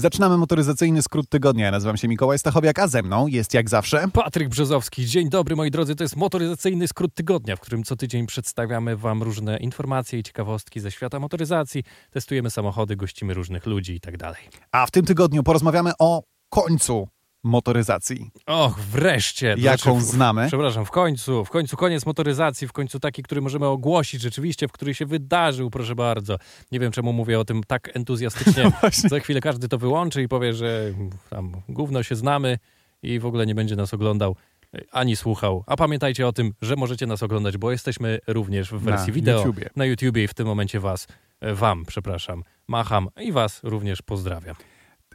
Zaczynamy motoryzacyjny skrót tygodnia. Ja nazywam się Mikołaj Stachowiak, a ze mną jest jak zawsze Patryk Brzozowski. Dzień dobry moi drodzy, to jest motoryzacyjny skrót tygodnia, w którym co tydzień przedstawiamy wam różne informacje i ciekawostki ze świata motoryzacji, testujemy samochody, gościmy różnych ludzi i tak dalej. A w tym tygodniu porozmawiamy o końcu motoryzacji. Och, wreszcie! Jaką znaczy, znamy? Przepraszam, w końcu, w końcu koniec motoryzacji, w końcu taki, który możemy ogłosić rzeczywiście, w który się wydarzył, proszę bardzo. Nie wiem, czemu mówię o tym tak entuzjastycznie. Właśnie. Za chwilę każdy to wyłączy i powie, że tam gówno się znamy i w ogóle nie będzie nas oglądał e, ani słuchał. A pamiętajcie o tym, że możecie nas oglądać, bo jesteśmy również w wersji Na wideo YouTubie. na YouTubie i w tym momencie was, e, wam, przepraszam, macham i was również pozdrawiam.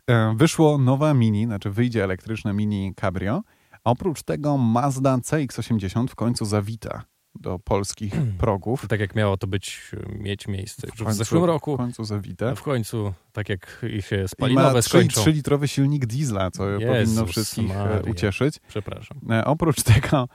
E, Wyszło nowe Mini, znaczy wyjdzie elektryczne Mini Cabrio. A oprócz tego Mazda CX-80 w końcu zawita do polskich progów. Tak jak miało to być, mieć miejsce w, końcu- zeszłym roku, W końcu zawite. a w końcu, tak jak się I ma spalinowe skończą. 3-litrowy silnik diesla, co powinno Jezus wszystkich e, Maria. ucieszyć. Przepraszam. E, Oprócz tego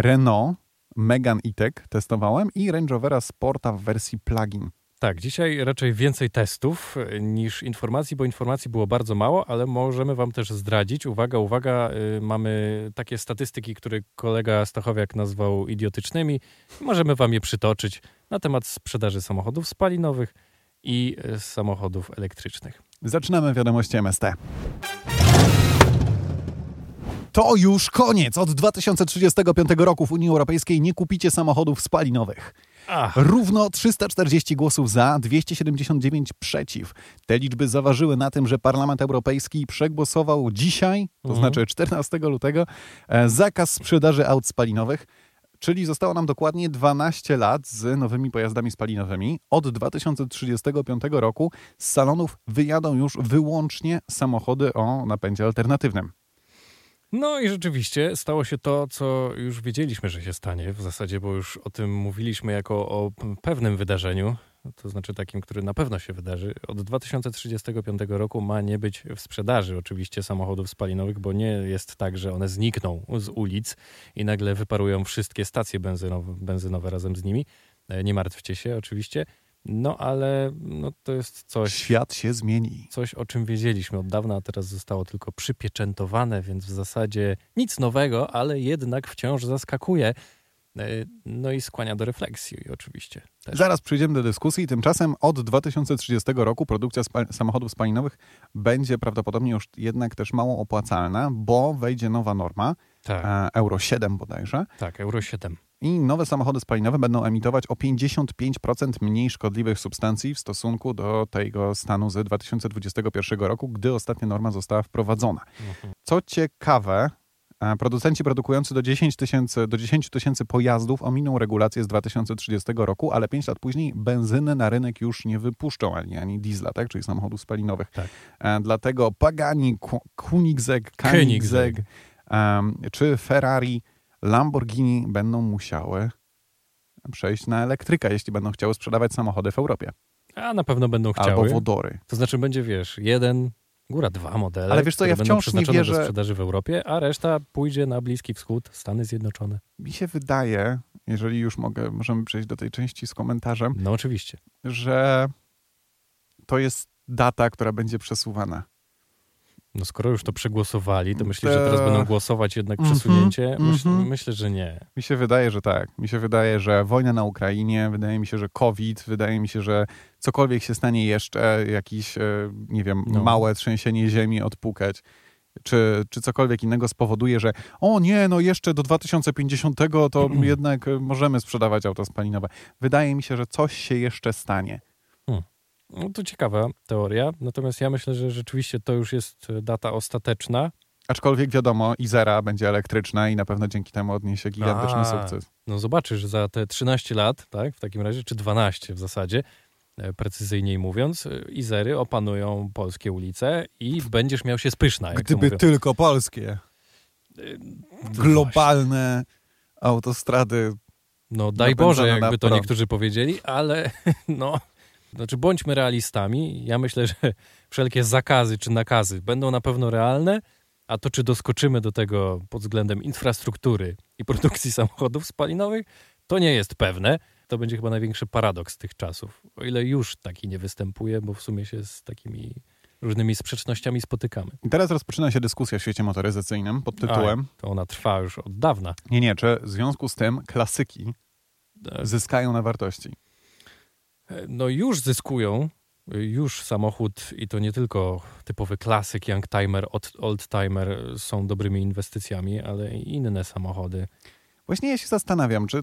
Renault Megane E-Tech testowałem i Range Rovera Sporta w wersji plug-in. Tak, dzisiaj raczej więcej testów e, niż informacji, bo informacji było bardzo mało, ale możemy Wam też zdradzić. Uwaga, uwaga, y, mamy takie statystyki, które kolega Stachowiak nazwał idiotycznymi. Możemy Wam je przytoczyć na temat sprzedaży samochodów spalinowych i e, samochodów elektrycznych. Zaczynamy wiadomości MST. To już koniec. Od 2035 roku w Unii Europejskiej nie kupicie samochodów spalinowych. Ach, Równo 340 głosów za, 279 przeciw. Te liczby zaważyły na tym, że Parlament Europejski przegłosował dzisiaj, to Mhm. znaczy 14 lutego, e, zakaz sprzedaży aut spalinowych. Czyli zostało nam dokładnie 12 lat z nowymi pojazdami spalinowymi. Od 2035 roku z salonów wyjadą już wyłącznie samochody o napędzie alternatywnym. No i rzeczywiście stało się to, co już wiedzieliśmy, że się stanie w zasadzie, bo już o tym mówiliśmy jako o pewnym wydarzeniu, to znaczy takim, który na pewno się wydarzy. Od 2035 roku ma nie być w sprzedaży oczywiście samochodów spalinowych, bo nie jest tak, że one znikną z ulic i nagle wyparują wszystkie stacje benzynowe, benzynowe razem z nimi. E, Nie martwcie się oczywiście. No ale no, to jest coś, Świat się zmieni. coś, o czym wiedzieliśmy od dawna, a teraz zostało tylko przypieczętowane, więc w zasadzie nic nowego, ale jednak wciąż zaskakuje. E, No i skłania do refleksji oczywiście. Też. Zaraz przejdziemy do dyskusji. Tymczasem od 2030 roku produkcja samochodów spalinowych będzie prawdopodobnie już jednak też mało opłacalna, bo wejdzie nowa norma, Tak, e, Euro 7 bodajże, tak, Euro 7. i nowe samochody spalinowe będą emitować o 55% mniej szkodliwych substancji w stosunku do tego stanu z 2021 roku, gdy ostatnia norma została wprowadzona. Mhm. Co ciekawe, e, producenci produkujący do 10 tysięcy do 10 tysięcy pojazdów ominą regulację z 2030 roku, ale 5 lat później benzyny na rynek już nie wypuszczą, ani, ani diesla, tak? czyli samochodów spalinowych. Tak. E, Dlatego Pagani, Ku- Koenigsegg, Koenigsegg em, czy Ferrari, Lamborghini będą musiały przejść na elektrykę, jeśli będą chciały sprzedawać samochody w Europie. A na pewno będą Albo chciały. wodory. To znaczy będzie, wiesz, jeden, góra dwa modele, Ale wiesz co, ja wciąż nie wierzę- do sprzedaży w Europie, a reszta pójdzie na Bliski Wschód, Stany Zjednoczone. Mi się wydaje, jeżeli już mogę, możemy przejść do tej części z komentarzem, No oczywiście. że to jest data, która będzie przesuwana. No skoro już to przegłosowali, to myślę, że teraz będą głosować jednak Mhm, przesunięcie? Myśl, mhm. Myślę, że nie. Mi się wydaje, że tak. Mi się wydaje, że wojna na Ukrainie, wydaje mi się, że COVID, wydaje mi się, że cokolwiek się stanie jeszcze, jakiś, e, nie wiem, No. małe trzęsienie ziemi odpukać, czy, czy cokolwiek innego spowoduje, że o nie, no jeszcze do 2050 to jednak możemy sprzedawać auta spalinowe. Wydaje mi się, że coś się jeszcze stanie. No to ciekawa teoria, natomiast ja myślę, że rzeczywiście to już jest e, data ostateczna. Aczkolwiek wiadomo, Izera będzie elektryczna i na pewno dzięki temu odniesie gigantyczny A. sukces. No zobaczysz za te 13 lat, tak, w takim razie, czy 12 w zasadzie, e, precyzyjniej mówiąc, e, Izery opanują polskie ulice i będziesz miał się spyszna, jak Gdyby tylko polskie, globalne autostrady No daj Boże, jakby to prąd. niektórzy powiedzieli, ale no, znaczy bądźmy realistami. Ja myślę, że wszelkie zakazy czy nakazy będą na pewno realne, a to czy doskoczymy do tego pod względem infrastruktury i produkcji samochodów spalinowych, to nie jest pewne. To będzie chyba największy paradoks tych czasów. O ile już taki nie występuje, bo w sumie się z takimi różnymi sprzecznościami spotykamy. I teraz rozpoczyna się dyskusja w świecie motoryzacyjnym pod tytułem... Aj, to ona trwa już od dawna. Nie, nie, czy w związku z tym klasyki E, zyskają na wartości? No już zyskują, już samochód i to nie tylko typowy klasyk, youngtimer, oldtimer są dobrymi inwestycjami, ale i inne samochody. Właśnie ja się zastanawiam, czy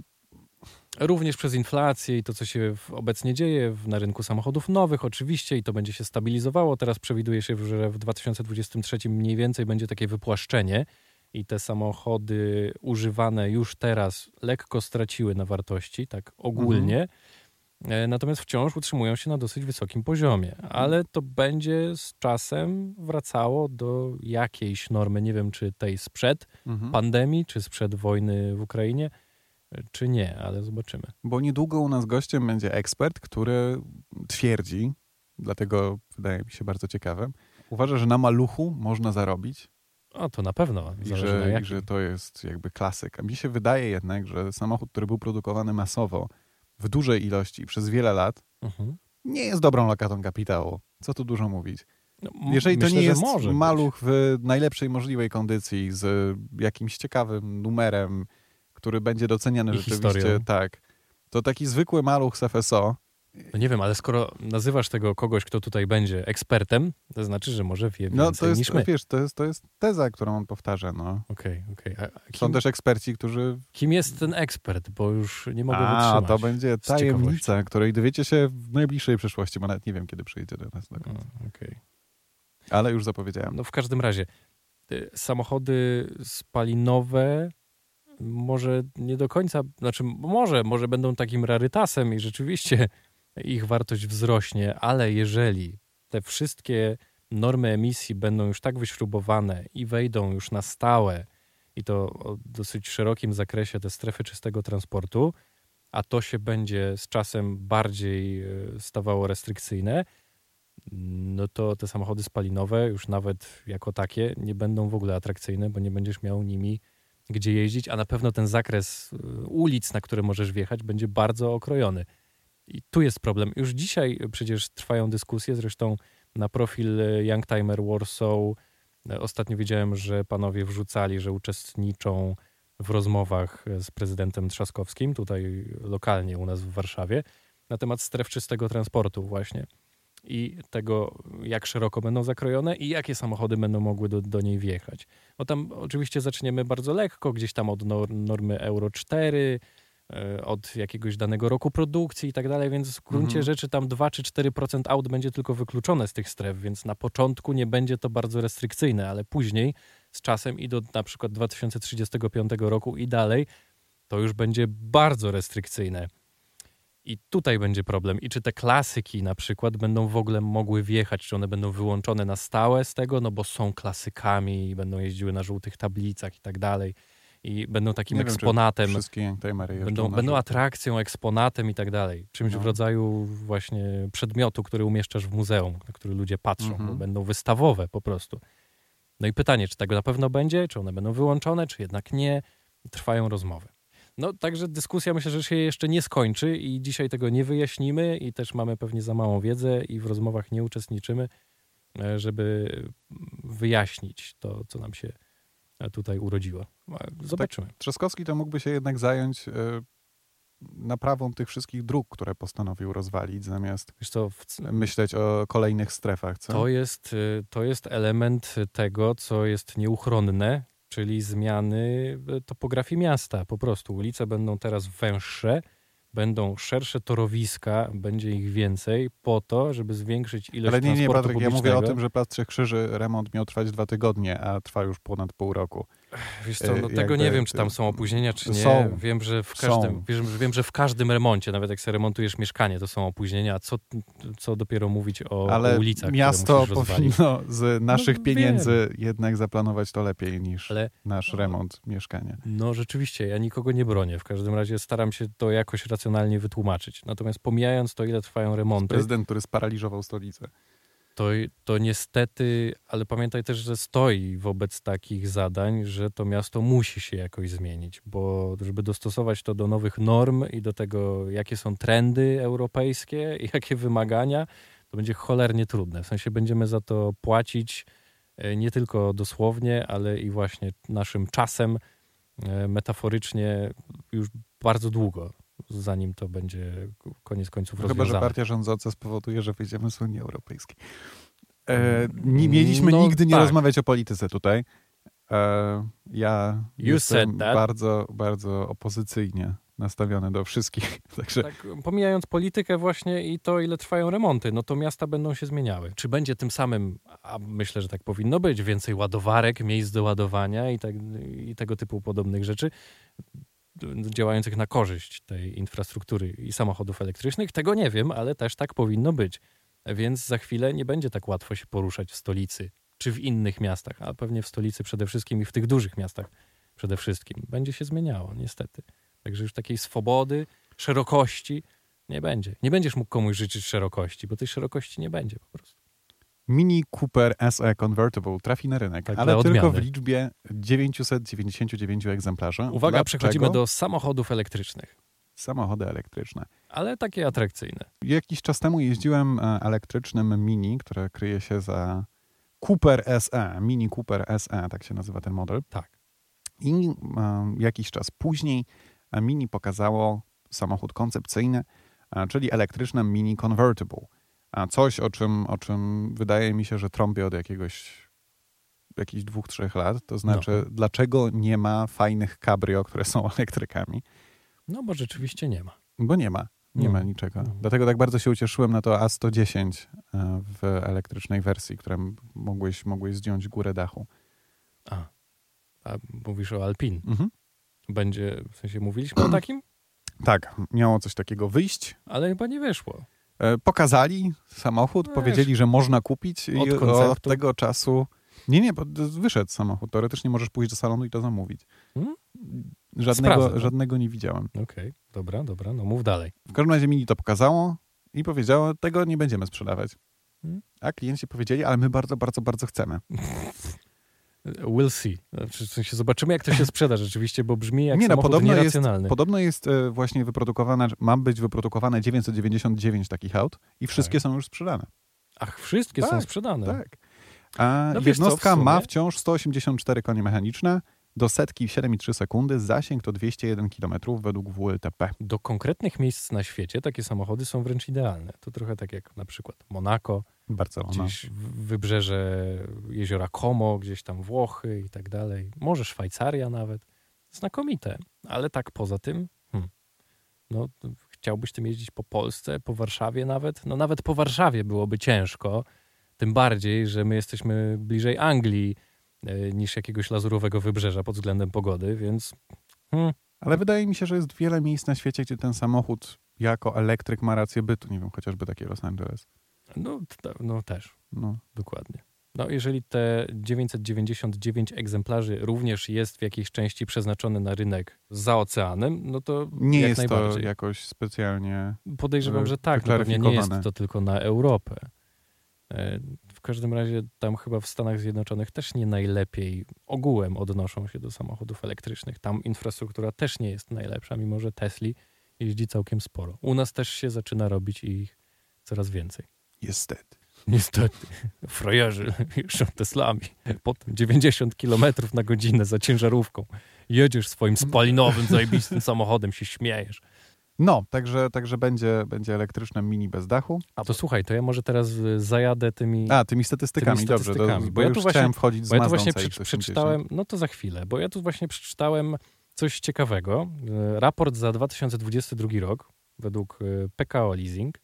Również przez inflację i to, co się obecnie dzieje na rynku samochodów nowych, oczywiście, i to będzie się stabilizowało. Teraz przewiduje się, że w 2023 mniej więcej będzie takie wypłaszczenie i te samochody używane już teraz lekko straciły na wartości, tak ogólnie. Mhm. Natomiast wciąż utrzymują się na dosyć wysokim poziomie, ale to będzie z czasem wracało do jakiejś normy. Nie wiem, czy tej sprzed mhm. pandemii, czy sprzed wojny w Ukrainie czy nie, ale zobaczymy. Bo niedługo u nas gościem będzie ekspert, który twierdzi, dlatego wydaje mi się bardzo ciekawym, uważa, że na maluchu można zarobić. O, to na pewno. I że, I że to jest jakby klasyk. A mi się wydaje jednak, że samochód, który był produkowany masowo, w dużej ilości przez wiele lat, uh-huh. nie jest dobrą lokatą kapitału. Co tu dużo mówić. No, Jeżeli myślę, to nie jest maluch być. w najlepszej możliwej kondycji, z jakimś ciekawym numerem, który będzie doceniany I rzeczywiście, historią. tak. To taki zwykły maluch z FSO. No nie wiem, ale skoro nazywasz tego kogoś, kto tutaj będzie ekspertem, to znaczy, że może wie więcej no, to jest, niż my. Wiesz, to jest, to jest teza, którą on powtarza. No. Okej, okay, okej. Okay. Są też eksperci, którzy... Kim jest ten ekspert? Bo już nie mogę A, wytrzymać. to będzie tajemnica, której dowiecie się w najbliższej przyszłości, bo nawet nie wiem, kiedy przyjdzie do nas. Do okay. Ale już zapowiedziałem. No w każdym razie, y, samochody spalinowe może nie do końca, znaczy może, może będą takim rarytasem i rzeczywiście ich wartość wzrośnie, ale jeżeli te wszystkie normy emisji będą już tak wyśrubowane i wejdą już na stałe i to o dosyć szerokim zakresie te strefy czystego transportu, a to się będzie z czasem bardziej e, stawało restrykcyjne, no to te samochody spalinowe już nawet jako takie nie będą w ogóle atrakcyjne, bo nie będziesz miał nimi gdzie jeździć, a na pewno ten zakres y, ulic, na które możesz wjechać, będzie bardzo okrojony. I tu jest problem. Już dzisiaj przecież trwają dyskusje, zresztą na profil y, Youngtimer Warsaw y, ostatnio widziałem, że panowie wrzucali, że uczestniczą w rozmowach z prezydentem Trzaskowskim, tutaj lokalnie u nas w Warszawie, na temat stref czystego transportu właśnie i tego, jak szeroko będą zakrojone i jakie samochody będą mogły do, do niej wjechać. Bo tam oczywiście zaczniemy bardzo lekko, gdzieś tam od normy Euro 4, e, od jakiegoś danego roku produkcji i tak dalej, więc w gruncie mhm. rzeczy tam 2 czy 4% aut będzie tylko wykluczone z tych stref, więc na początku nie będzie to bardzo restrykcyjne, ale później z czasem i do na przykład 2035 roku i dalej, to już będzie bardzo restrykcyjne. I tutaj będzie problem. I czy te klasyki na przykład będą w ogóle mogły wjechać, czy one będą wyłączone na stałe z tego, no bo są klasykami i będą jeździły na żółtych tablicach i tak dalej. I będą takim Nie eksponatem. Wiem, wszystkie będą, będą atrakcją, eksponatem i tak dalej. Czymś no. w rodzaju właśnie przedmiotu, który umieszczasz w muzeum, na który ludzie patrzą, mhm. będą wystawowe po prostu. No i pytanie, czy tego na pewno będzie, czy one będą wyłączone, czy jednak nie. Trwają rozmowy. No, także dyskusja myślę, że się jeszcze nie skończy i dzisiaj tego nie wyjaśnimy i też mamy pewnie za małą wiedzę i w rozmowach nie uczestniczymy, e, żeby wyjaśnić to, co nam się tutaj urodziło. Zobaczymy. Tak, Trzaskowski to mógłby się jednak zająć y, naprawą tych wszystkich dróg, które postanowił rozwalić, zamiast co, w... myśleć o kolejnych strefach. Co? To, jest, to jest element tego, co jest nieuchronne czyli zmiany e, topografii miasta. Po prostu ulice będą teraz węższe, będą szersze torowiska, będzie ich więcej po to, żeby zwiększyć ilość Ale nie, nie, Patryk, ja mówię o tym, że Plac Trzech Krzyży remont miał trwać dwa tygodnie, a trwa już ponad pół roku. Wiesz co, no tego nie wiem, czy tam są opóźnienia, czy nie. Są. Wiem, że w każdym, wiem, wiem, że w każdym remoncie, nawet jak sobie remontujesz mieszkanie, to są opóźnienia, co, co dopiero mówić o, Ale ulicach, miasto powinno z naszych no, pieniędzy wiem. jednak zaplanować to lepiej niż Ale, nasz remont mieszkania. No rzeczywiście, ja nikogo nie bronię. W każdym razie staram się to jakoś racjonalnie wytłumaczyć. Natomiast pomijając to, ile trwają remonty... Prezydent, który sparaliżował stolicę to, to niestety, ale pamiętaj też, że stoi wobec takich zadań, że to miasto musi się jakoś zmienić, bo żeby dostosować to do nowych norm i do tego, jakie są trendy europejskie i jakie wymagania, To będzie cholernie trudne. W sensie będziemy za to płacić e, nie tylko dosłownie, ale i właśnie naszym czasem, e, metaforycznie już bardzo długo, zanim to będzie koniec końców Chyba, rozwiązane. że partia rządząca spowoduje, że wyjdziemy z Unii Europejskiej. E, nie mieliśmy No, nigdy nie tak. rozmawiać o polityce tutaj. E, ja You jestem bardzo, bardzo opozycyjnie nastawiony do wszystkich. Także Tak, pomijając politykę właśnie i to, ile trwają remonty, no to miasta będą się zmieniały. Czy będzie tym samym, a myślę, że tak powinno być, więcej ładowarek, miejsc do ładowania i, tak, i tego typu podobnych rzeczy działających na korzyść tej infrastruktury i samochodów elektrycznych? Tego nie wiem, ale też tak powinno być. Więc za chwilę nie będzie tak łatwo się poruszać w stolicy czy w innych miastach, a pewnie w stolicy przede wszystkim i w tych dużych miastach przede wszystkim. Będzie się zmieniało, niestety. Także już takiej swobody, szerokości nie będzie. Nie będziesz mógł komuś życzyć szerokości, bo tej szerokości nie będzie po prostu. Mini Cooper SE Convertible trafi na rynek, Tak, ale dla tylko w liczbie 999 egzemplarzy. Uwaga, Dlaczego? przechodzimy do samochodów elektrycznych, Samochody elektryczne. ale takie atrakcyjne. Jakiś czas temu jeździłem e, elektrycznym Mini, które kryje się za Cooper SE, Mini Cooper SE, tak się nazywa ten model. Tak. I e, jakiś czas później e, Mini pokazało samochód koncepcyjny, czyli elektryczne Mini Convertible. A coś, o czym, o czym wydaje mi się, że trąbię od jakiegoś jakichś dwóch, trzech lat. To znaczy, dlaczego nie ma fajnych cabrio, które są elektrykami? No bo rzeczywiście nie ma. Bo nie ma. Nie No. ma niczego. No. Dlatego tak bardzo się ucieszyłem na to A110 e, w elektrycznej wersji, którym mogłeś, mogłeś zdjąć górę dachu. A, a mówisz o Alpin. Mhm. Będzie, w sensie mówiliśmy o takim, Tak, miało coś takiego wyjść. ale chyba nie wyszło. E, Pokazali samochód, No powiedzieli, że można kupić i Od od, konceptu. tego czasu... Nie, nie, bo wyszedł samochód. Teoretycznie możesz pójść do salonu i to zamówić. Hmm? Żadnego, Sprawdzę to. żadnego nie widziałem. Okej, dobra, dobra, no mów dalej. W każdym razie Mini to pokazało i powiedziało, tego nie będziemy sprzedawać. Hmm? A klienci powiedzieli, ale my bardzo, bardzo, bardzo chcemy. We'll see. Znaczy, w sensie zobaczymy, jak to się sprzeda rzeczywiście, bo brzmi jak Nie no, podobno jest, podobno jest e, właśnie wyprodukowane, ma być wyprodukowane 999 takich aut i wszystkie są już sprzedane. Ach, wszystkie są Tak, sprzedane. Tak. A No wiesz co, jednostka w sumie- ma wciąż 184 konie mechaniczne, do setki w 7,3 sekundy, zasięg to 201 km według WLTP. Do konkretnych miejsc na świecie takie samochody są wręcz idealne. To trochę tak jak na przykład Monako, Barcelona. gdzieś wybrzeże jeziora Como, gdzieś tam Włochy i tak dalej. Może Szwajcaria nawet. Znakomite. Ale tak poza tym, hmm, no chciałbyś tym jeździć po Polsce, po Warszawie nawet? No nawet po Warszawie byłoby ciężko. Tym bardziej, że my jesteśmy bliżej Anglii niż jakiegoś lazurowego wybrzeża pod względem pogody, więc hmm, Ale wydaje mi się, że jest wiele miejsc na świecie, gdzie ten samochód jako elektryk ma rację bytu. Nie wiem, chociażby takie Los Angeles. no, no też. No. Dokładnie. No, jeżeli te 999 egzemplarzy również jest w jakiejś części przeznaczone na rynek za oceanem, no to Nie jest to jakoś specjalnie... Podejrzewam, e, że tak. No, pewnie nie jest to tylko na Europę. W każdym razie tam chyba w Stanach Zjednoczonych też nie najlepiej ogółem odnoszą się do samochodów elektrycznych. Tam infrastruktura też nie jest najlepsza, mimo że Tesli jeździ całkiem sporo. U nas też się zaczyna robić ich coraz więcej. Niestety. Niestety, frajerzy jeżdżą Teslami. Potem 90 km na godzinę za ciężarówką. Jedziesz swoim spalinowym, zajebistym samochodem, się śmiejesz. No, także, także będzie, będzie elektryczne mini bez dachu. A to słuchaj, to ja może teraz y, zajadę tymi... A, tymi statystykami, Tymi dobrze. statystykami, to, bo bo ja tu właśnie- chciałem wchodzić z Bo ja tu właśnie C80. prze- przeczytałem, no to za chwilę, bo ja tu właśnie przeczytałem coś ciekawego. Y, Raport za 2022 rok według y, PKO Leasing.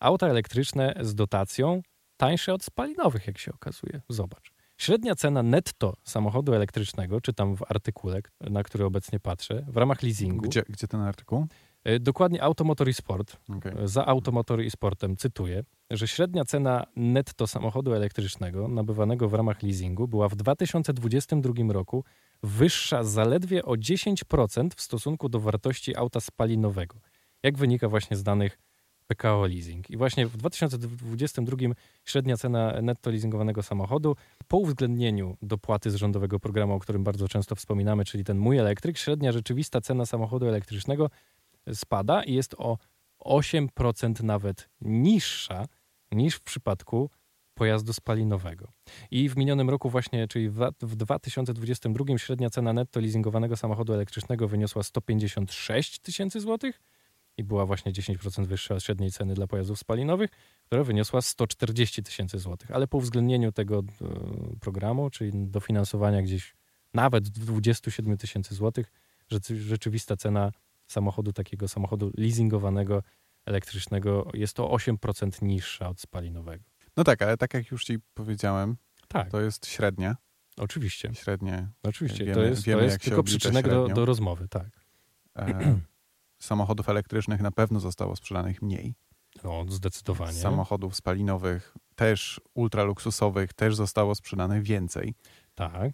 Auta elektryczne z dotacją tańsze od spalinowych, jak się okazuje. Zobacz. Średnia cena netto samochodu elektrycznego, czytam w artykule, na który obecnie patrzę, w ramach leasingu. Gdzie, gdzie ten artykuł? Y, Dokładnie Automotor i Sport Okej. za Automotor i Sportem cytuję, że średnia cena netto samochodu elektrycznego nabywanego w ramach leasingu była w 2022 roku wyższa zaledwie o 10% w stosunku do wartości auta spalinowego. Jak wynika właśnie z danych PKO Leasing. I właśnie w 2022 średnia cena netto leasingowanego samochodu po uwzględnieniu dopłaty z rządowego programu, o którym bardzo często wspominamy, czyli ten mój elektryk, średnia rzeczywista cena samochodu elektrycznego spada i jest o 8% nawet niższa niż w przypadku pojazdu spalinowego. I w minionym roku właśnie, czyli w 2022 średnia cena netto leasingowanego samochodu elektrycznego wyniosła 156 tysięcy złotych i była właśnie 10% wyższa od średniej ceny dla pojazdów spalinowych, która wyniosła 140 tysięcy złotych. Ale po uwzględnieniu tego e, programu, czyli dofinansowania gdzieś nawet 27 tysięcy złotych, rzeczywista cena samochodu, takiego samochodu leasingowanego, elektrycznego jest to 8% niższa od spalinowego. No tak, ale tak jak już ci powiedziałem, tak. to jest średnia. Oczywiście. Średnie. Oczywiście, wiemy, to jest, wiemy, to jest tylko przyczynek do, do, rozmowy, tak. E, samochodów elektrycznych na pewno zostało sprzedanych mniej. No, zdecydowanie. Samochodów spalinowych, też ultraluksusowych, też zostało sprzedanych więcej. Tak.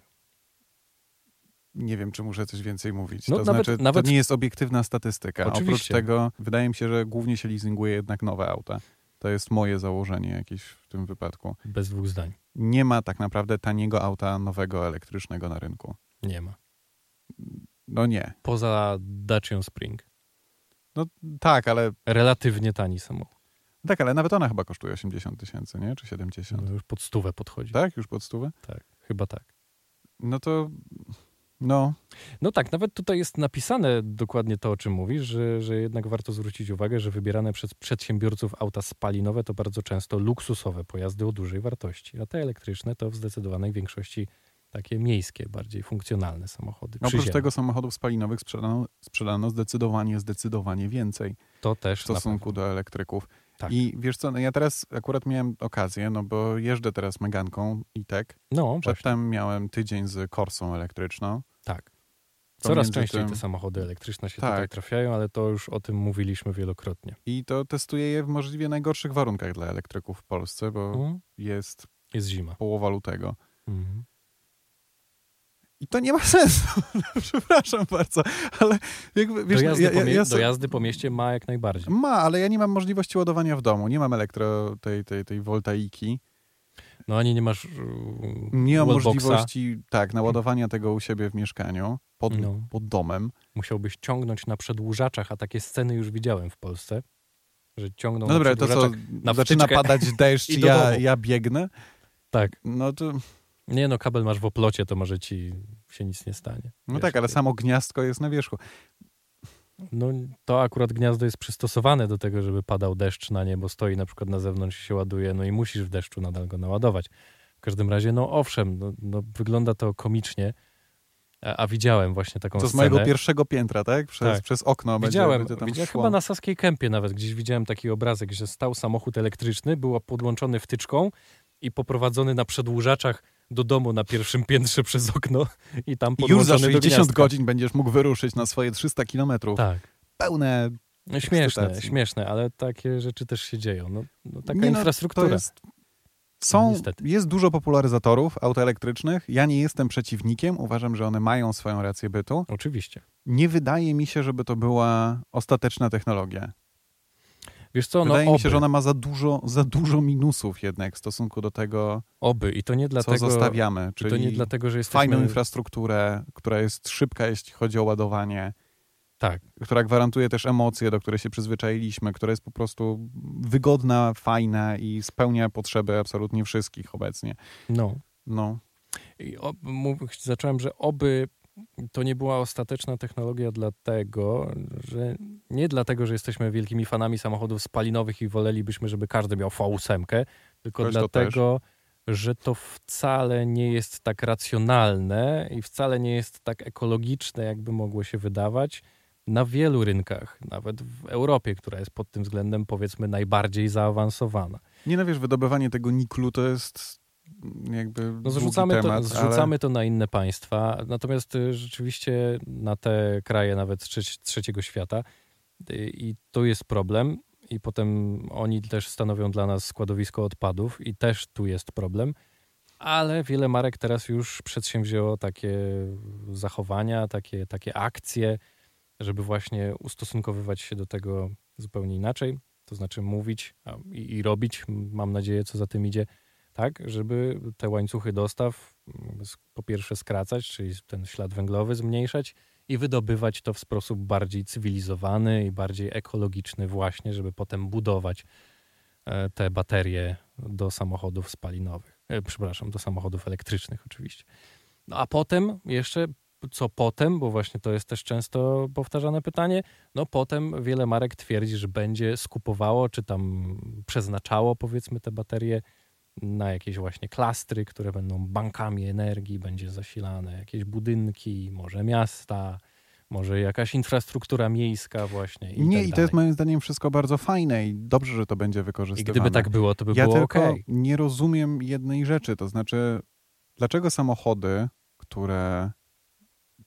Nie wiem, czy muszę coś więcej mówić. No, to nawet, znaczy, nawet... to nie jest obiektywna statystyka. Oczywiście. Oprócz tego, wydaje mi się, że głównie się leasinguje jednak nowe auta. To jest moje założenie jakieś w tym wypadku. Bez dwóch zdań. Nie ma tak naprawdę taniego auta nowego elektrycznego na rynku. Nie ma. No nie. Poza Dacia Spring. No tak, ale... Relatywnie tani samochód. Tak, ale nawet ona chyba kosztuje 80 tysięcy, nie? Czy 70? No już pod stówę podchodzi. Tak? Już pod stówę? Tak, chyba tak. No to no. No tak, nawet tutaj jest napisane dokładnie to, o czym mówisz, że, że jednak warto zwrócić uwagę, że wybierane przez przedsiębiorców auta spalinowe to bardzo często luksusowe pojazdy o dużej wartości, a te elektryczne to w zdecydowanej większości takie miejskie, bardziej funkcjonalne samochody. Oprócz tego samochodów spalinowych sprzedano, sprzedano zdecydowanie, zdecydowanie więcej. To też w stosunku do elektryków. Tak. I wiesz co, no ja teraz akurat miałem okazję, no bo jeżdżę teraz Meganką i tak. No, Przedtem właśnie. miałem tydzień z Corsą elektryczną. Tak. Coraz częściej tym... te samochody elektryczne się tak. tutaj trafiają, ale to już o tym mówiliśmy wielokrotnie. I to testuję je w możliwie najgorszych warunkach dla elektryków w Polsce, bo mhm. jest, jest zima. Połowa lutego. Mhm. I to nie ma sensu. Przepraszam bardzo, ale jakby, wiesz, dojazdy, ja, ja, ja so... dojazdy po mieście ma jak najbardziej. Ma, ale ja nie mam możliwości ładowania w domu. Nie mam elektro tej, tej, tej woltaiki. No ani nie masz Nie mam możliwości, tak, naładowania tego u siebie w mieszkaniu, pod, no. pod domem. Musiałbyś ciągnąć na przedłużaczach, a takie sceny już widziałem w Polsce, że ciągną no dobra, to co, na zaczyna padać deszcz, i ja, ja biegnę? Tak. No to... Nie no, kabel masz w oplocie, to może ci się nic nie stanie. No Wiesz, tak, ale samo gniazdko jest na wierzchu. No to akurat gniazdo jest przystosowane do tego, żeby padał deszcz na nie, bo stoi na przykład na zewnątrz i się ładuje, no i musisz w deszczu nadal go naładować. W każdym razie, no owszem, no, no wygląda to komicznie, a, a, widziałem właśnie taką To z mojego pierwszego piętra, tak? Przez, tak. przez okno widziałem, będzie, będzie widziałem chyba na Saskiej Kępie nawet, gdzieś widziałem taki obrazek, że stał samochód elektryczny, był podłączony wtyczką i poprowadzony na przedłużaczach do domu na pierwszym piętrze przez okno i tam I już za 60 godzin będziesz mógł wyruszyć na swoje 300 kilometrów. Tak. Pełne no, Śmieszne, śmieszne, ale takie rzeczy też się dzieją. No, no taka nie, no, infrastruktura. Jest, są, jest dużo popularyzatorów autoelektrycznych. Ja nie jestem przeciwnikiem. Uważam, że one mają swoją rację bytu. Oczywiście. Nie wydaje mi się, żeby to była ostateczna technologia. Wiesz co, no Wydaje no, mi się, że ona ma za dużo, za dużo minusów jednak w stosunku do tego, oby. I to nie dlatego, co zostawiamy. Czyli to nie dlatego, że jesteśmy... fajną infrastrukturę, która jest szybka, jeśli chodzi o ładowanie. Tak. Która gwarantuje też emocje, do których się przyzwyczailiśmy, która jest po prostu wygodna, fajna i spełnia potrzeby absolutnie wszystkich obecnie. No. No. I ob, mów, zacząłem, że oby to nie była ostateczna technologia dlatego, że nie dlatego, że jesteśmy wielkimi fanami samochodów spalinowych i wolelibyśmy, żeby każdy miał V8, tylko dlatego, że to wcale nie jest tak racjonalne i wcale nie jest tak ekologiczne, jakby mogło się wydawać na wielu rynkach, nawet w Europie, która jest pod tym względem powiedzmy najbardziej zaawansowana. Nie no wiesz, wydobywanie tego niklu to jest jakby no, zrzucamy, temat, to, zrzucamy ale... to na inne państwa, natomiast y, rzeczywiście na te kraje nawet trzeciego świata y, i to jest problem. I potem oni też stanowią dla nas składowisko odpadów i też tu jest problem, ale wiele marek teraz już przedsięwzięło takie zachowania, takie, takie akcje, żeby właśnie ustosunkowywać się do tego zupełnie inaczej, to znaczy mówić i, i robić, mam nadzieję, co za tym idzie, tak, żeby te łańcuchy dostaw mm, po pierwsze skracać, czyli ten ślad węglowy zmniejszać i wydobywać to w sposób bardziej cywilizowany i bardziej ekologiczny właśnie, żeby potem budować e, te baterie do samochodów spalinowych. E, przepraszam, do samochodów elektrycznych oczywiście. No a potem jeszcze co potem, bo właśnie to jest też często powtarzane pytanie, no potem wiele marek twierdzi, że będzie skupowało, czy tam przeznaczało powiedzmy te baterie na jakieś właśnie klastry, które będą bankami energii, będzie zasilane jakieś budynki, może miasta, może jakaś infrastruktura miejska właśnie. I nie, tak i to jest moim zdaniem wszystko bardzo fajne i dobrze, że to będzie wykorzystywane. I gdyby tak było, to by ja było tylko ok. nie rozumiem jednej rzeczy, to znaczy dlaczego samochody, które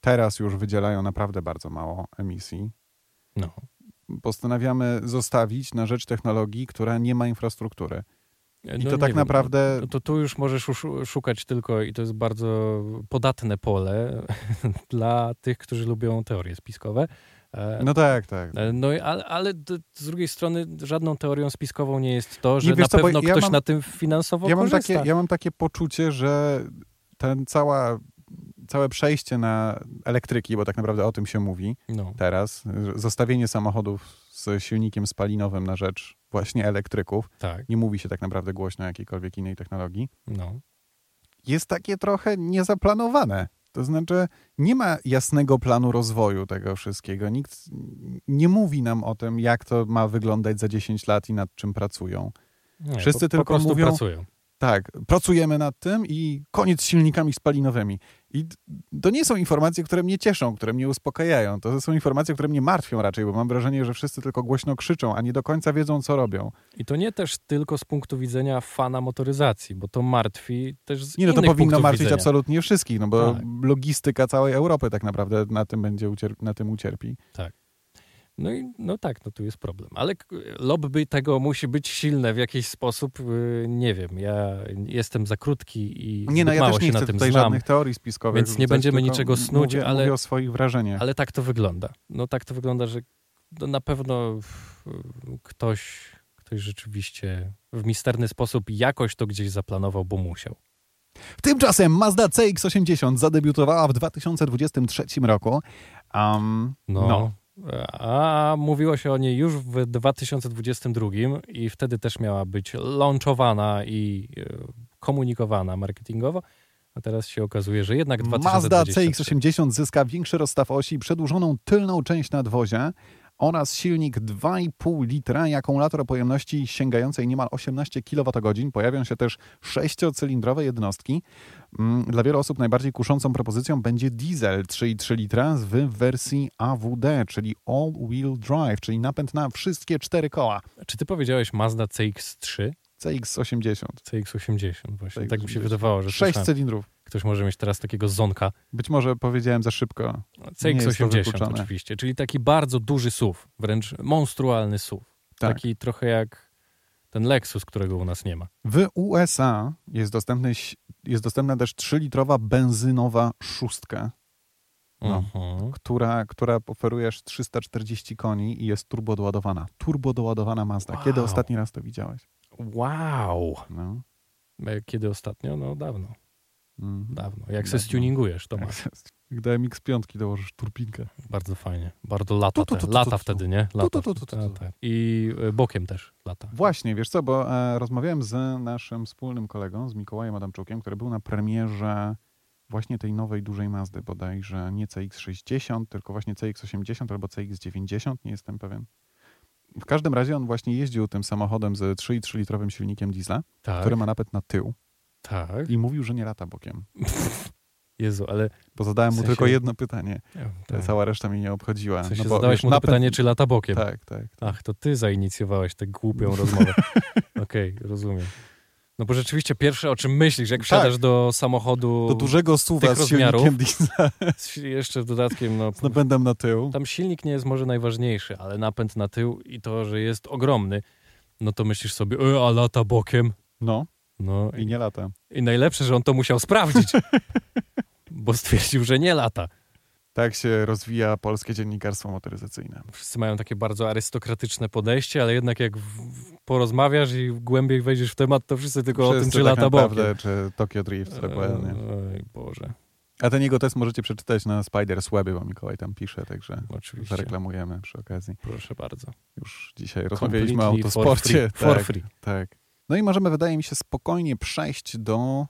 teraz już wydzielają naprawdę bardzo mało emisji, No. postanawiamy zostawić na rzecz technologii, która nie ma infrastruktury. I No to tak wiem, naprawdę... No to tu już możesz szukać tylko, i to jest bardzo podatne pole dla tych, którzy lubią teorie spiskowe. E, No tak, tak. e, No, ale, ale z drugiej strony żadną teorią spiskową nie jest to, że Nie, na co, pewno ja ktoś mam- na tym finansowo Ja mam, korzysta. takie, ja mam takie poczucie, że ten cała, całe przejście na elektryki, bo tak naprawdę o tym się mówi No, teraz, zostawienie samochodów z silnikiem spalinowym na rzecz właśnie elektryków, tak, nie mówi się tak naprawdę głośno o jakiejkolwiek innej technologii, no. jest takie trochę niezaplanowane. To znaczy, nie ma jasnego planu rozwoju tego wszystkiego. Nikt nie mówi nam o tym, jak to ma wyglądać za 10 lat i nad czym pracują. Nie, Wszyscy po, tylko po mówią- pracują. Tak, pracujemy nad tym i koniec z silnikami spalinowymi. I to nie są informacje, które mnie cieszą, które mnie uspokajają. To są informacje, które mnie martwią raczej, bo mam wrażenie, że wszyscy tylko głośno krzyczą, a nie do końca wiedzą, co robią. I to nie też tylko z punktu widzenia fana motoryzacji, bo to martwi też z Nie, no to powinno martwić widzenia. absolutnie wszystkich, no bo Tak. logistyka całej Europy tak naprawdę na tym będzie ucier- na tym ucierpi. No i no tak, no tu jest problem. Ale lobby tego musi być silne w jakiś sposób. yy, Nie wiem, ja jestem za krótki i Nie, no ja mało też nie się na chcę tym tutaj znam. żadnych teorii spiskowych Więc nie będziemy niczego snuć, mówię, ale- mówię o swoich wrażeniach. Ale tak to wygląda. No tak to wygląda, że no, na pewno ktoś, ktoś rzeczywiście w misterny sposób jakoś to gdzieś zaplanował, bo musiał. Tymczasem Mazda CX-80 zadebiutowała w 2023 roku. Um, No. no. A mówiło się o niej już w 2022 i wtedy też miała być launchowana i e, komunikowana marketingowo. A teraz się okazuje, że jednak 2023. Mazda CX-80 zyska większy rozstaw osi, przedłużoną tylną część nadwozia oraz silnik 2,5 litra i akumulator o pojemności sięgającej niemal 18 kWh. Pojawią się też sześciocylindrowe jednostki. Mm, Dla wielu osób najbardziej kuszącą propozycją będzie diesel 3,3 litra w wersji AWD, czyli All-Wheel Drive, czyli napęd na wszystkie cztery koła. Czy ty powiedziałeś Mazda CX-3? CX-80. CX-80 właśnie. Tak mi się CX-80. wydawało, że Sześć cylindrów. Ktoś może mieć teraz takiego zonka. Być może powiedziałem za szybko. Nie jest to CX-80 wykluczone. oczywiście, czyli taki bardzo duży SUV, wręcz monstrualny SUV. Tak. Taki trochę jak ten Lexus, którego u nas nie ma. W USA jest, dostępny, jest dostępna też 3-litrowa benzynowa szóstka, No. Mhm. która, która oferuje aż 340 koni i jest turbodoładowana. Turbodoładowana Mazda. Kiedy Wow. ostatni raz to widziałeś? Wow! No. E, Kiedy ostatnio? No dawno, Mhm. dawno. Jak Dawno. se stuningujesz, to Jak masz. do MX-5 dołożysz turbinkę. Bardzo fajnie. Bardzo lata, Tu, tu, tu, lata wtedy, nie? Lata. I bokiem też lata. Właśnie, wiesz co, bo e, rozmawiałem z naszym wspólnym kolegą, z Mikołajem Adamczukiem, który był na premierze właśnie tej nowej dużej Mazdy, bodajże nie CX-60, tylko właśnie CX-80 albo CX-90, nie jestem pewien. W każdym razie on właśnie jeździł tym samochodem z 3,3 litrowym silnikiem diesla, Tak, który ma napęd na tył tak. i mówił, że nie lata bokiem. Jezu, ale Bo zadałem W mu sensie- tylko jedno pytanie. tak. Cała reszta mnie nie obchodziła. w sensie no bo, zadałeś wiesz, mu napęd- pytanie, czy lata bokiem. Tak, tak. tak. Ach, to ty zainicjowałeś tę głupią rozmowę. Okej, rozumiem. No bo rzeczywiście pierwsze, o czym myślisz, jak wsiadasz do samochodu Do dużego suwa z silnikiem diesla z, jeszcze dodatkiem, no z napędem na tył. tam silnik nie jest może najważniejszy, ale napęd na tył i to, że jest ogromny, no to myślisz sobie, e, a lata bokiem. No No i nie lata. i najlepsze, że on to musiał sprawdzić, bo stwierdził, że nie lata. Tak się rozwija polskie dziennikarstwo motoryzacyjne. Wszyscy mają takie bardzo arystokratyczne podejście, ale jednak jak porozmawiasz i głębiej wejdziesz w temat, to wszyscy tylko o tym, Wszyscy czy tak lata bokiem. naprawdę, czy Tokyo Drift, dokładnie. Oj Boże. A ten jego test możecie przeczytać na Spiders Webie, bo Mikołaj tam pisze, także Oczywiście. zareklamujemy przy okazji. Proszę bardzo. Już dzisiaj rozmawialiśmy o Completely for autosporcie. free. For tak, free. tak. No i możemy, wydaje mi się, spokojnie przejść do,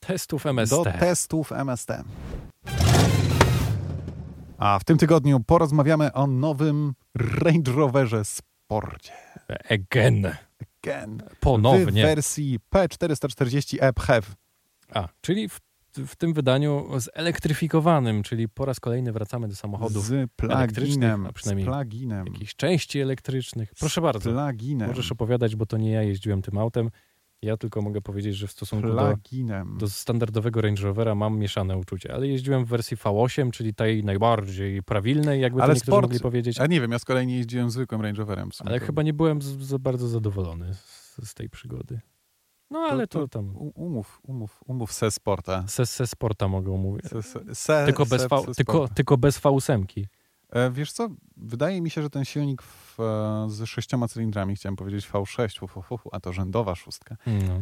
Testów MST. do testów MST. A w tym tygodniu porozmawiamy o nowym Range Roverze Sporcie. Again. Again. W Ponownie. wersji P440 EPHEV. A, czyli w, w tym wydaniu zelektryfikowanym, czyli po raz kolejny wracamy do samochodów Z elektrycznych, a przynajmniej Z pluginem. jakichś części elektrycznych. Proszę bardzo. Pluginem. Możesz opowiadać, bo to nie ja jeździłem tym autem. Ja tylko mogę powiedzieć, że w stosunku do, do standardowego Range Rovera mam mieszane uczucia, ale jeździłem w wersji V8, czyli tej najbardziej prawilnej, jakby Ale to niektórzy sport- mogli powiedzieć. A nie wiem, ja z kolei nie jeździłem zwykłym Range Roverem. Ale chyba nie byłem z, bardzo zadowolony z, z tej przygody. No ale to, tam. U- Umów, umów, umów se sporta. Se, se sporta mogę mówić. Se, se, se, Tylko bez, se, se tylko, tylko bez V8. E, wiesz co, wydaje mi się, że ten silnik w, e, z sześcioma cylindrami, chciałem powiedzieć V6, fu, fu, fu, fu, a to rzędowa szóstka, No.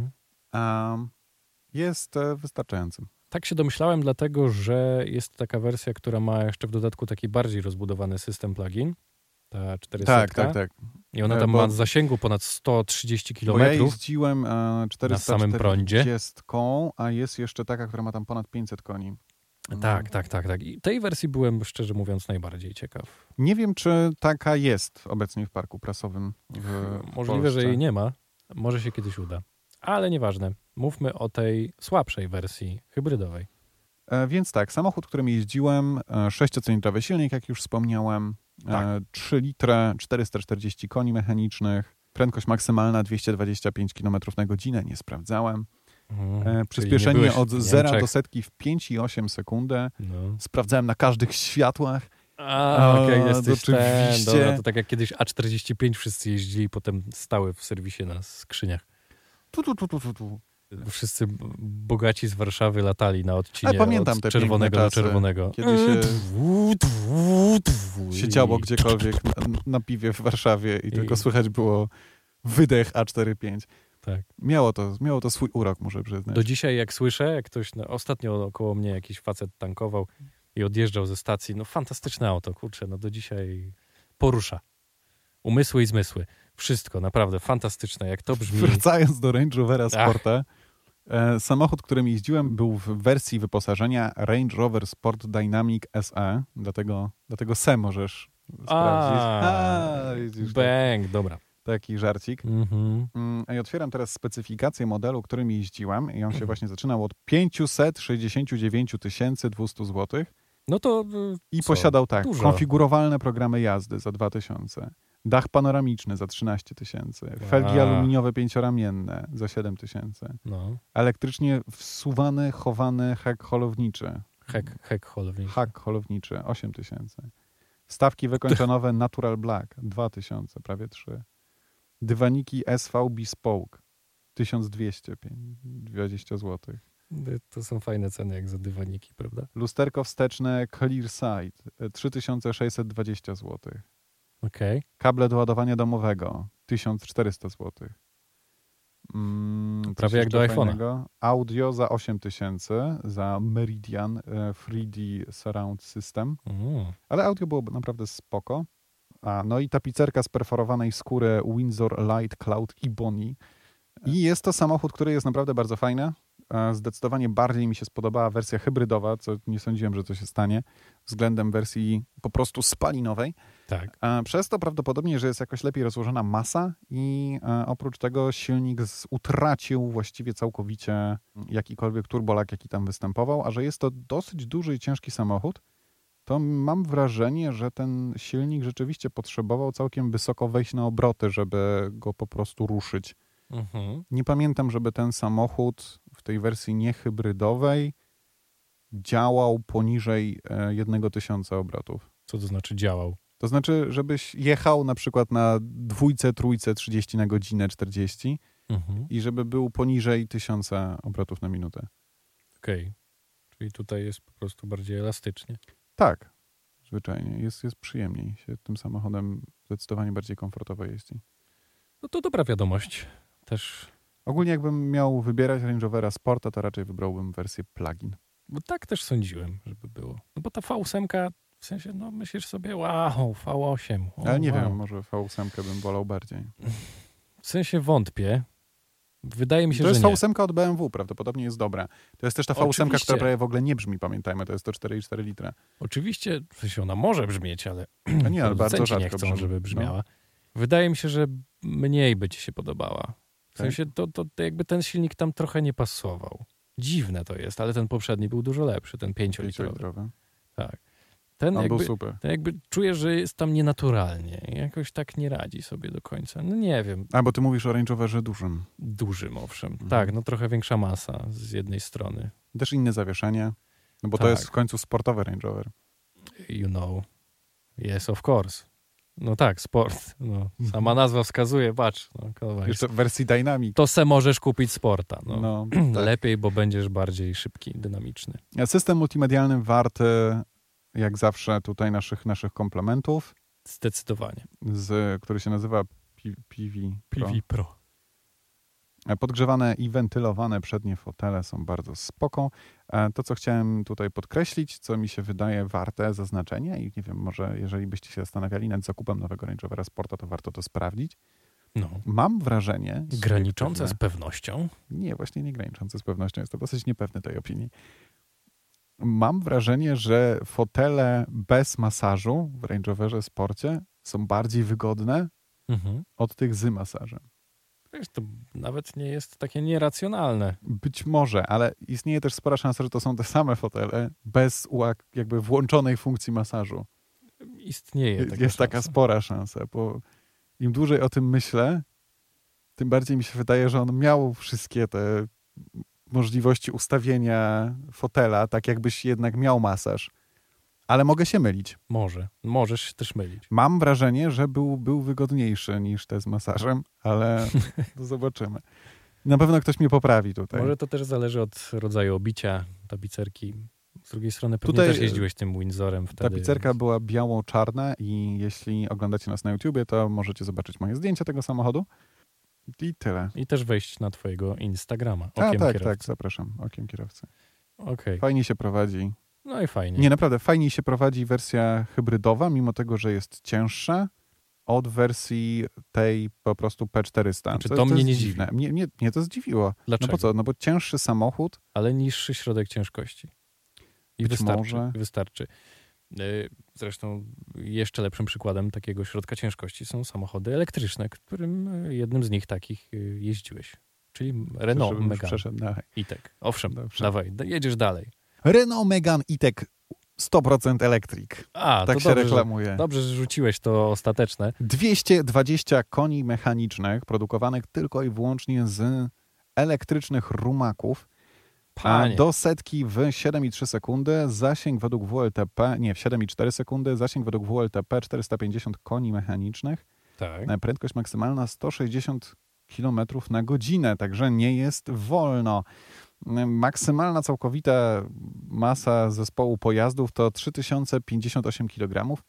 em, jest e, wystarczającym. Tak się domyślałem, dlatego że jest taka wersja, która ma jeszcze w dodatku taki bardziej rozbudowany system plugin. Ta 400. Tak, tak, tak. I ona E, tam bo- ma zasięgu ponad 130 Bo ja jeździłem e, Na samym prądzie. 440, a jest jeszcze taka, która ma tam ponad 500 koni. No. Tak, tak, tak, tak. I tej wersji byłem, szczerze mówiąc, najbardziej ciekaw. Nie wiem, czy taka jest obecnie w parku prasowym w, w Możliwe, że Polsce. jej nie ma. Może się kiedyś uda. Ale nieważne. Mówmy o tej słabszej wersji hybrydowej. E, Więc tak, samochód, którym jeździłem, e, sześciocylindrowy silnik, jak już wspomniałem, Tak. 3 litry, 440 koni mechanicznych, prędkość maksymalna 225 km na godzinę, nie sprawdzałem. Mhm. E, Przyspieszenie od w 0 Niemczech. do setki w 5,8 sekundy. No. Sprawdzałem na każdych światłach. A, okej, A, jesteś ten. oczywiście. Dobra, to tak jak kiedyś A45 wszyscy jeździli potem stały w serwisie na skrzyniach. Tu, tu, tu, tu, tu, tu. Wszyscy bogaci z Warszawy latali na odcinie Ale pamiętam od te czerwonego do czerwonego. kiedy się twu. Siedziało I- gdziekolwiek na, na piwie w Warszawie i, I- tylko słychać było wydech A45. Tak. Miało to, miało to swój urok, muszę przyznać. Do dzisiaj jak słyszę, jak ktoś, no, ostatnio około mnie jakiś facet tankował i odjeżdżał ze stacji, no fantastyczne auto, kurczę, no do dzisiaj porusza. Umysły i zmysły. Wszystko, naprawdę fantastyczne, jak to brzmi. Wracając do Range Rovera Sporta, e, samochód, którym jeździłem, był w wersji wyposażenia Range Rover Sport Dynamic SE, dlatego, dlatego SE możesz sprawdzić. A, widzisz, tak, Bang, dobra. taki żarcik. Mhm. Mm, I otwieram teraz specyfikację modelu, którym jeździłem i on Mhm. się właśnie zaczynał od 569 200 zł No to y, i co? posiadał tak, Dużo. konfigurowalne programy jazdy za 2000, dach panoramiczny za 13 tysięcy, felgi A. aluminiowe pięcioramienne za 7 tysięcy, no, elektrycznie wsuwany, chowany hek holowniczy, hek, hek holownik. hak holowniczy 8 tysięcy, stawki wykończonowe Natural Black 2000, prawie 3, dywaniki SV Bespoke 1220 zł. To są fajne ceny jak za dywaniki, prawda? Lusterko wsteczne Clearside e, 3620 zł. Okej. Kable do ładowania domowego 1400 zł. Mm, Prawie jak do iPhone'a. Audio za 8000 za Meridian e, 3D Surround System. Mm. Ale audio było naprawdę spoko. A, no i tapicerka z perforowanej skóry Windsor Light Cloud Ebony. I jest to samochód, który jest naprawdę bardzo fajny. E, Zdecydowanie bardziej mi się spodobała wersja hybrydowa, co nie sądziłem, że to się stanie, względem wersji po prostu spalinowej. Tak. E, Przez to prawdopodobnie, że jest jakoś lepiej rozłożona masa i e, oprócz tego silnik utracił właściwie całkowicie jakikolwiek turbolak, jaki tam występował, a że jest to dosyć duży i ciężki samochód, to mam wrażenie, że ten silnik rzeczywiście potrzebował całkiem wysoko wejść na obroty, żeby go po prostu ruszyć. Mhm. Nie pamiętam, żeby ten samochód w tej wersji niehybrydowej działał poniżej e, jednego tysiąca obrotów. Co to znaczy działał? To znaczy, żebyś jechał na przykład na dwójce, trójce, 30 na godzinę, 40 Mhm. i żeby był poniżej 1000 obrotów na minutę. Okej. Czyli tutaj jest po prostu bardziej elastycznie. Tak, zwyczajnie. Jest, jest przyjemniej. Się tym samochodem zdecydowanie bardziej komfortowo jeździ. No to dobra wiadomość. Też Ogólnie jakbym miał wybierać Range Rovera Sporta, to raczej wybrałbym wersję plug-in. Bo tak też sądziłem, żeby było. No bo ta V8, w sensie, no myślisz sobie, wow, V8. O, Ale nie wow. wiem, może V8 bym wolał bardziej. W sensie wątpię. Wydaje mi się, To jest że nie. V8 od BMW, prawdopodobnie jest dobra. To jest też ta V8, Oczywiście. która prawie w ogóle nie brzmi, pamiętajmy, to jest to 4,4 litra. Oczywiście, w sensie ona może brzmieć, ale A nie, ale bardzo producenci nie rzadko chcą, brzmi. żeby No. brzmiała. Wydaje mi się, że mniej by ci się podobała. W Tak? sensie to, to, to jakby ten silnik tam trochę nie pasował. Dziwne to jest, ale ten poprzedni był dużo lepszy, ten 5-litrowy. 5-litrowy. Tak. Ten On jakby, był super. ten jakby czujesz, że jest tam nienaturalnie. Jakoś tak nie radzi sobie do końca. No nie wiem, A, bo ty mówisz o Range Roverze dużym. dużym owszem. Mhm. Tak, no trochę większa masa z jednej strony. Też inne zawieszenie, no bo to Tak. jest w końcu sportowy Range Rover. You know. Yes, of course. No tak, sport. No, sama nazwa wskazuje, patrz. No, Jeszcze w wersji Dynamic. to se możesz kupić sporta. No. No, tak. Lepiej, bo będziesz bardziej szybki, dynamiczny. System multimedialny warty, jak zawsze, tutaj naszych, naszych komplementów, Zdecydowanie. z, który się nazywa PV Pro. PV Pro. Podgrzewane i wentylowane przednie fotele są bardzo spoko. E, To, co chciałem tutaj podkreślić, co mi się wydaje warte zaznaczenia i nie wiem, może jeżeli byście się zastanawiali nad zakupem nowego Range Rovera Sporta, to warto to sprawdzić. No. Mam wrażenie... Graniczące z pewnością. Nie, właśnie nie graniczące z pewnością. Jestem dosyć niepewny tej opinii. Mam wrażenie, że fotele bez masażu w Range Roverze Sporcie są bardziej wygodne Mhm. od tych z masażem. Wiesz, to nawet nie jest takie nieracjonalne. Być może, ale istnieje też spora szansa, że to są te same fotele bez jakby włączonej funkcji masażu. Istnieje taka Jest taka szansa. spora szansa, bo im dłużej o tym myślę, tym bardziej mi się wydaje, że on miał wszystkie te możliwości ustawienia fotela, tak jakbyś jednak miał masaż. Ale mogę się mylić. Może. Możesz się też mylić. Mam wrażenie, że był, był wygodniejszy niż te z masażem, ale zobaczymy. Na pewno ktoś mnie poprawi tutaj. Może to też zależy od rodzaju obicia tapicerki. Z drugiej strony pewnie Tutaj, też jeździłeś tym Windsorem wtedy. Tapicerka więc- była biało-czarna i jeśli oglądacie nas na YouTubie, to możecie zobaczyć moje zdjęcie tego samochodu. I tyle. I też wejść na twojego Instagrama. A Okiem tak, kierowcy. tak, zapraszam. Okiem kierowcy. Okej. Fajnie się prowadzi. No i fajnie. Nie, naprawdę, fajniej się prowadzi wersja hybrydowa, mimo tego, że jest cięższa od wersji tej po prostu P400. Znaczy, Co- to co mnie nie dziwne. dziwi. Mnie, mnie, mnie to zdziwiło. Dlaczego? No po co? No bo cięższy samochód, Ale niższy środek ciężkości. I wystarczy. może. Wystarczy. Zresztą jeszcze lepszym przykładem takiego środka ciężkości są samochody elektryczne, którym y, jednym z nich takich y, jeździłeś. Czyli Renault już Megane przeszedł dalej. E-Tech. Owszem, Dobrze. dawaj, jedziesz dalej. Renault Megane E-Tech 100% Electric. A, Tak się dobrze, że- reklamuje. Dobrze, że rzuciłeś to ostateczne. 220 koni mechanicznych produkowanych tylko i wyłącznie z elektrycznych rumaków. A Panie, do setki w 7,3 sekundy, zasięg według WLTP, nie, w 7,4 sekundy, zasięg według WLTP 450 koni mechanicznych, tak. e, prędkość maksymalna 160 km na godzinę, także nie jest wolno. E, Maksymalna całkowita masa zespołu pojazdów to 3058 kg.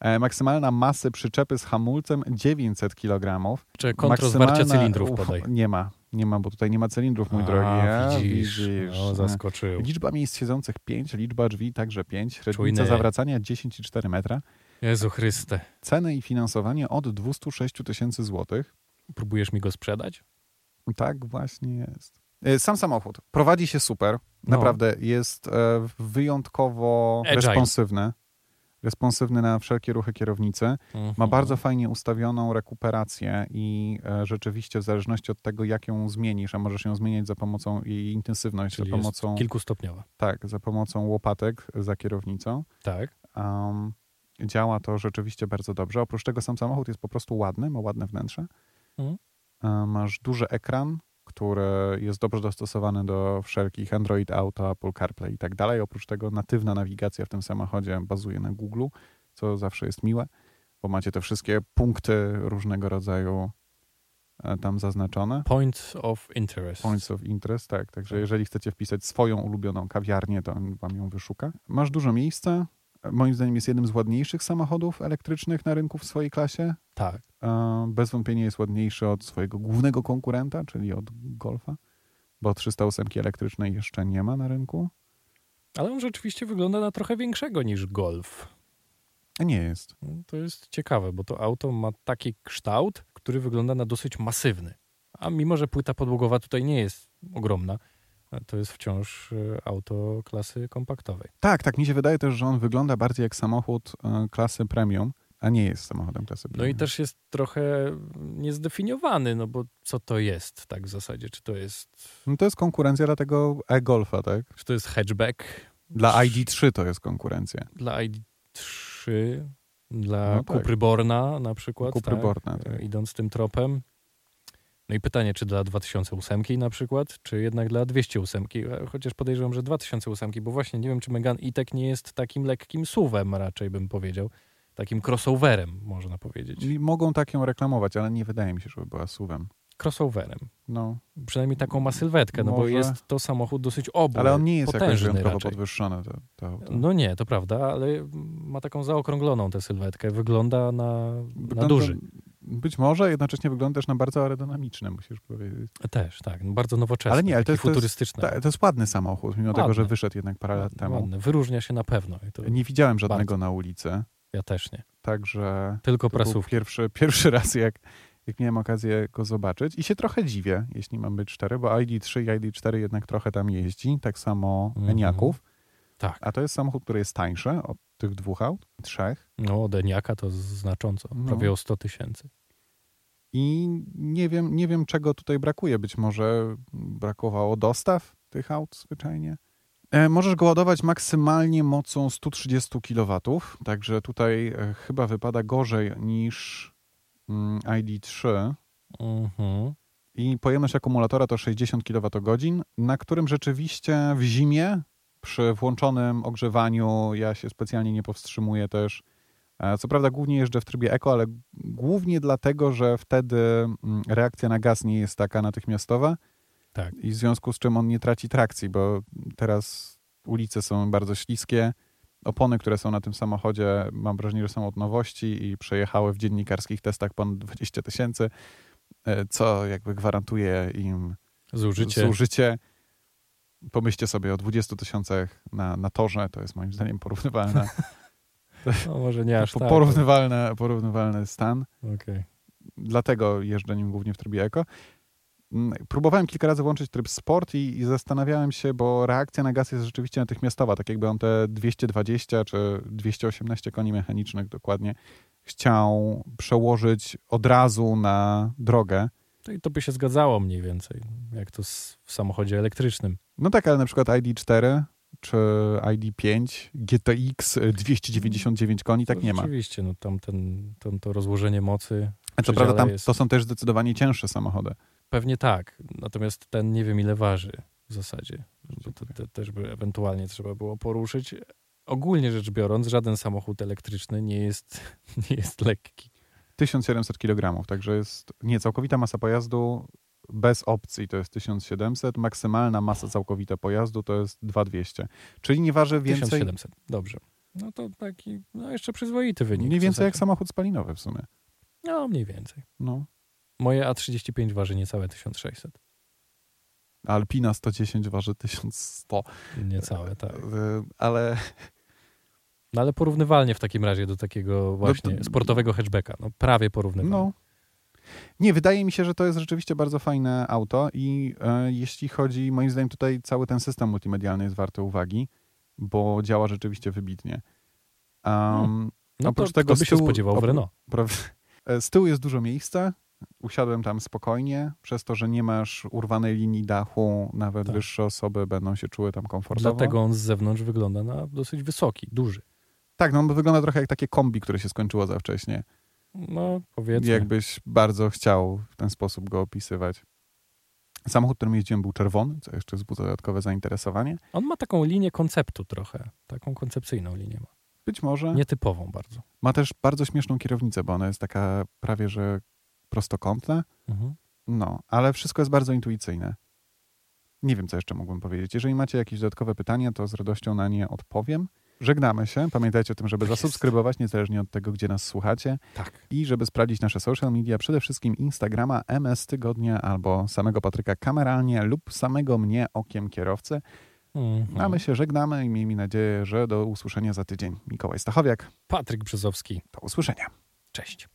E, Maksymalna masy przyczepy z hamulcem 900 kg. Czy kontrol zwarcia cylindrów Uf, podaj. Nie ma, nie ma, bo tutaj nie ma cylindrów, mój A, drogi. A, widzisz, no, E, zaskoczył. Liczba miejsc siedzących 5, liczba drzwi także 5, średnica zawracania 10,4 metra. Jezu Chryste. Ceny i finansowanie od 206 tysięcy złotych. Próbujesz mi go sprzedać? Tak właśnie jest. E, Sam samochód prowadzi się super. No. Naprawdę jest e, wyjątkowo Agile. responsywny. Responsywny na wszelkie ruchy kierownicy. Ma Mhm. bardzo fajnie ustawioną rekuperację i e, rzeczywiście w zależności od tego, jak ją zmienisz, a możesz ją zmieniać za pomocą jej intensywność, Czyli za pomocą, kilkustopniowa. tak, za pomocą łopatek za kierownicą. Tak. Um, działa to rzeczywiście bardzo dobrze. Oprócz tego sam samochód jest po prostu ładny, ma ładne wnętrze. Mhm. E, Masz duży ekran, który jest dobrze dostosowany do wszelkich Android Auto, Apple CarPlay i tak dalej. Oprócz tego natywna nawigacja w tym samochodzie bazuje na Google, co zawsze jest miłe, bo macie te wszystkie punkty różnego rodzaju e, tam zaznaczone. Point of interest. Points of interest, tak. Także jeżeli chcecie wpisać swoją ulubioną kawiarnię, to on wam ją wyszuka. Masz dużo miejsca. Moim zdaniem jest jednym z ładniejszych samochodów elektrycznych na rynku w swojej klasie. Tak. Bez wątpienia jest ładniejszy od swojego głównego konkurenta, czyli od Golfa, bo 308 elektrycznej jeszcze nie ma na rynku. Ale on rzeczywiście wygląda na trochę większego niż Golf. Nie jest. To jest ciekawe, bo to auto ma taki kształt, który wygląda na dosyć masywny. A mimo, że płyta podłogowa tutaj nie jest ogromna, to jest wciąż e, auto klasy kompaktowej. Tak, tak. Mi się wydaje też, że on wygląda bardziej jak samochód e, klasy premium, a nie jest samochodem klasy No premium. i też jest trochę niezdefiniowany, no bo co to jest tak w zasadzie? Czy to jest, No to jest konkurencja dla tego e-Golfa, tak? czy to jest hatchback? Dla ID3 to jest konkurencja. Dla ID3, dla No tak. Cupry Borna na przykład, Cupry tak? Borna, tak. idąc tym tropem. No i pytanie, czy dla 2008 na przykład, czy jednak dla 208, E, chociaż podejrzewam, że 2008, bo właśnie nie wiem, czy Megane E-Tech nie jest takim lekkim suwem raczej bym powiedział, takim crossoverem można powiedzieć. I mogą tak ją reklamować, ale nie wydaje mi się, żeby była suwem. Crossoverem. No, Przynajmniej taką ma sylwetkę, no bo jest to samochód dosyć obły, ale on nie jest jakoś wyjątkowo podwyższony. To, to, to. No nie, to prawda, ale ma taką zaokrągloną tę sylwetkę. Wygląda na, na Wygląda- duży. Być może, jednocześnie wygląda też na bardzo aerodynamiczny, musisz powiedzieć. Też, tak. no Bardzo nowoczesny. Ale nie, ale to jest- to jest- to jest ładny samochód, mimo tego, Ładny. że wyszedł jednak parę lat temu. Ładny. Wyróżnia się na pewno. Nie widziałem żadnego na ulicy, ja też nie. także Tylko prasówki. pierwszy, pierwszy raz, jak, jak miałem okazję go zobaczyć. I się trochę dziwię, jeśli mam być szczery, bo ID3 i ID4 jednak trochę tam jeździ, tak samo Mhm. Eniaków. Tak. A to jest samochód, który jest tańszy od tych dwóch aut, trzech. No, od Eniaka to znacząco. No. Prawie o 100 tysięcy. I nie wiem, nie wiem, czego tutaj brakuje. Być może brakowało dostaw tych aut zwyczajnie. E, możesz go ładować maksymalnie mocą 130 kW, także tutaj e, chyba wypada gorzej niż mm, ID3. Mhm. I pojemność akumulatora to 60 kWh, na którym rzeczywiście w zimie przy włączonym ogrzewaniu ja się specjalnie nie powstrzymuję też. E, Co prawda głównie jeżdżę w trybie eko, ale głównie dlatego, że wtedy mm, reakcja na gaz nie jest taka natychmiastowa Tak. i w związku z czym on nie traci trakcji, bo teraz ulice są bardzo śliskie. Opony, które są na tym samochodzie, mam wrażenie, że są od nowości i przejechały w dziennikarskich testach ponad 20 tysięcy, e, co jakby gwarantuje im Zużycie. zużycie. Pomyślcie sobie o 20 tysiącach na, na torze, to jest moim zdaniem porównywalne, No, może nie aż tak. porównywalne, porównywalny stan. Okej. Dlatego jeżdżę nim głównie w trybie eko. Mm, Próbowałem kilka razy włączyć tryb sport i, i zastanawiałem się, bo reakcja na gaz jest rzeczywiście natychmiastowa, tak jakby on te 220 czy 218 koni mechanicznych dokładnie chciał przełożyć od razu na drogę. To i to by się zgadzało mniej więcej, jak to w samochodzie elektrycznym. No tak, ale na przykład ID4 czy ID5, GTX y, 299 koni, tak To nie ma. Rzeczywiście, no tam ten, to, to rozłożenie mocy A co prawda tam jest- to są też zdecydowanie cięższe samochody. pewnie tak, natomiast ten nie wiem ile waży w zasadzie. To, to też by ewentualnie trzeba było poruszyć. Ogólnie rzecz biorąc, żaden samochód elektryczny nie jest, nie jest lekki. 1700 kg, także jest nie całkowita masa pojazdu bez opcji to jest 1700, maksymalna masa całkowita pojazdu to jest 2200. Czyli nie waży więcej, 1700, dobrze. No to taki, no jeszcze przyzwoity wynik. mniej więcej jak samochód spalinowy w sumie. No, mniej więcej. No. Moje A35 waży niecałe 1600. Alpina 110 waży 1100, Niecałe, tak. Y, ale No ale porównywalnie w takim razie do takiego właśnie to- sportowego hatchbacka. No prawie porównywalnie. No. Nie, wydaje mi się, że to jest rzeczywiście bardzo fajne auto i e, jeśli chodzi, moim zdaniem tutaj cały ten system multimedialny jest warty uwagi, bo działa rzeczywiście wybitnie. Um, Hmm. no oprócz to tego kto by się tyłu- spodziewał w Renault. e, Z tyłu jest dużo miejsca, usiadłem tam spokojnie, przez to, że nie masz urwanej linii dachu, nawet Tak. wyższe osoby będą się czuły tam komfortowo. Dlatego on z zewnątrz wygląda na dosyć wysoki, duży. Tak, no on wygląda trochę jak takie kombi, które się skończyło za wcześnie. No powiedzmy. Jakbyś bardzo chciał w ten sposób go opisywać. Samochód, którym jeździłem, był czerwony, co jeszcze wzbudza dodatkowe zainteresowanie. On ma taką linię konceptu trochę. Taką koncepcyjną linię ma. Być może. Nietypową bardzo. Ma też bardzo śmieszną kierownicę, bo ona jest taka prawie że prostokątna. Mhm. No, ale wszystko jest bardzo intuicyjne. Nie wiem, co jeszcze mógłbym powiedzieć. Jeżeli macie jakieś dodatkowe pytania, to z radością na nie odpowiem. Żegnamy się. Pamiętajcie o tym, żeby Tak zasubskrybować, niezależnie od tego, gdzie nas słuchacie. Tak. I żeby sprawdzić nasze social media, przede wszystkim Instagrama, MS Tygodnia albo samego Patryka kameralnie lub samego mnie okiem kierowcy. Mhm. A my się żegnamy i miejmy nadzieję, że do usłyszenia za tydzień. Mikołaj Stachowiak, Patryk Brzozowski. do usłyszenia. Cześć.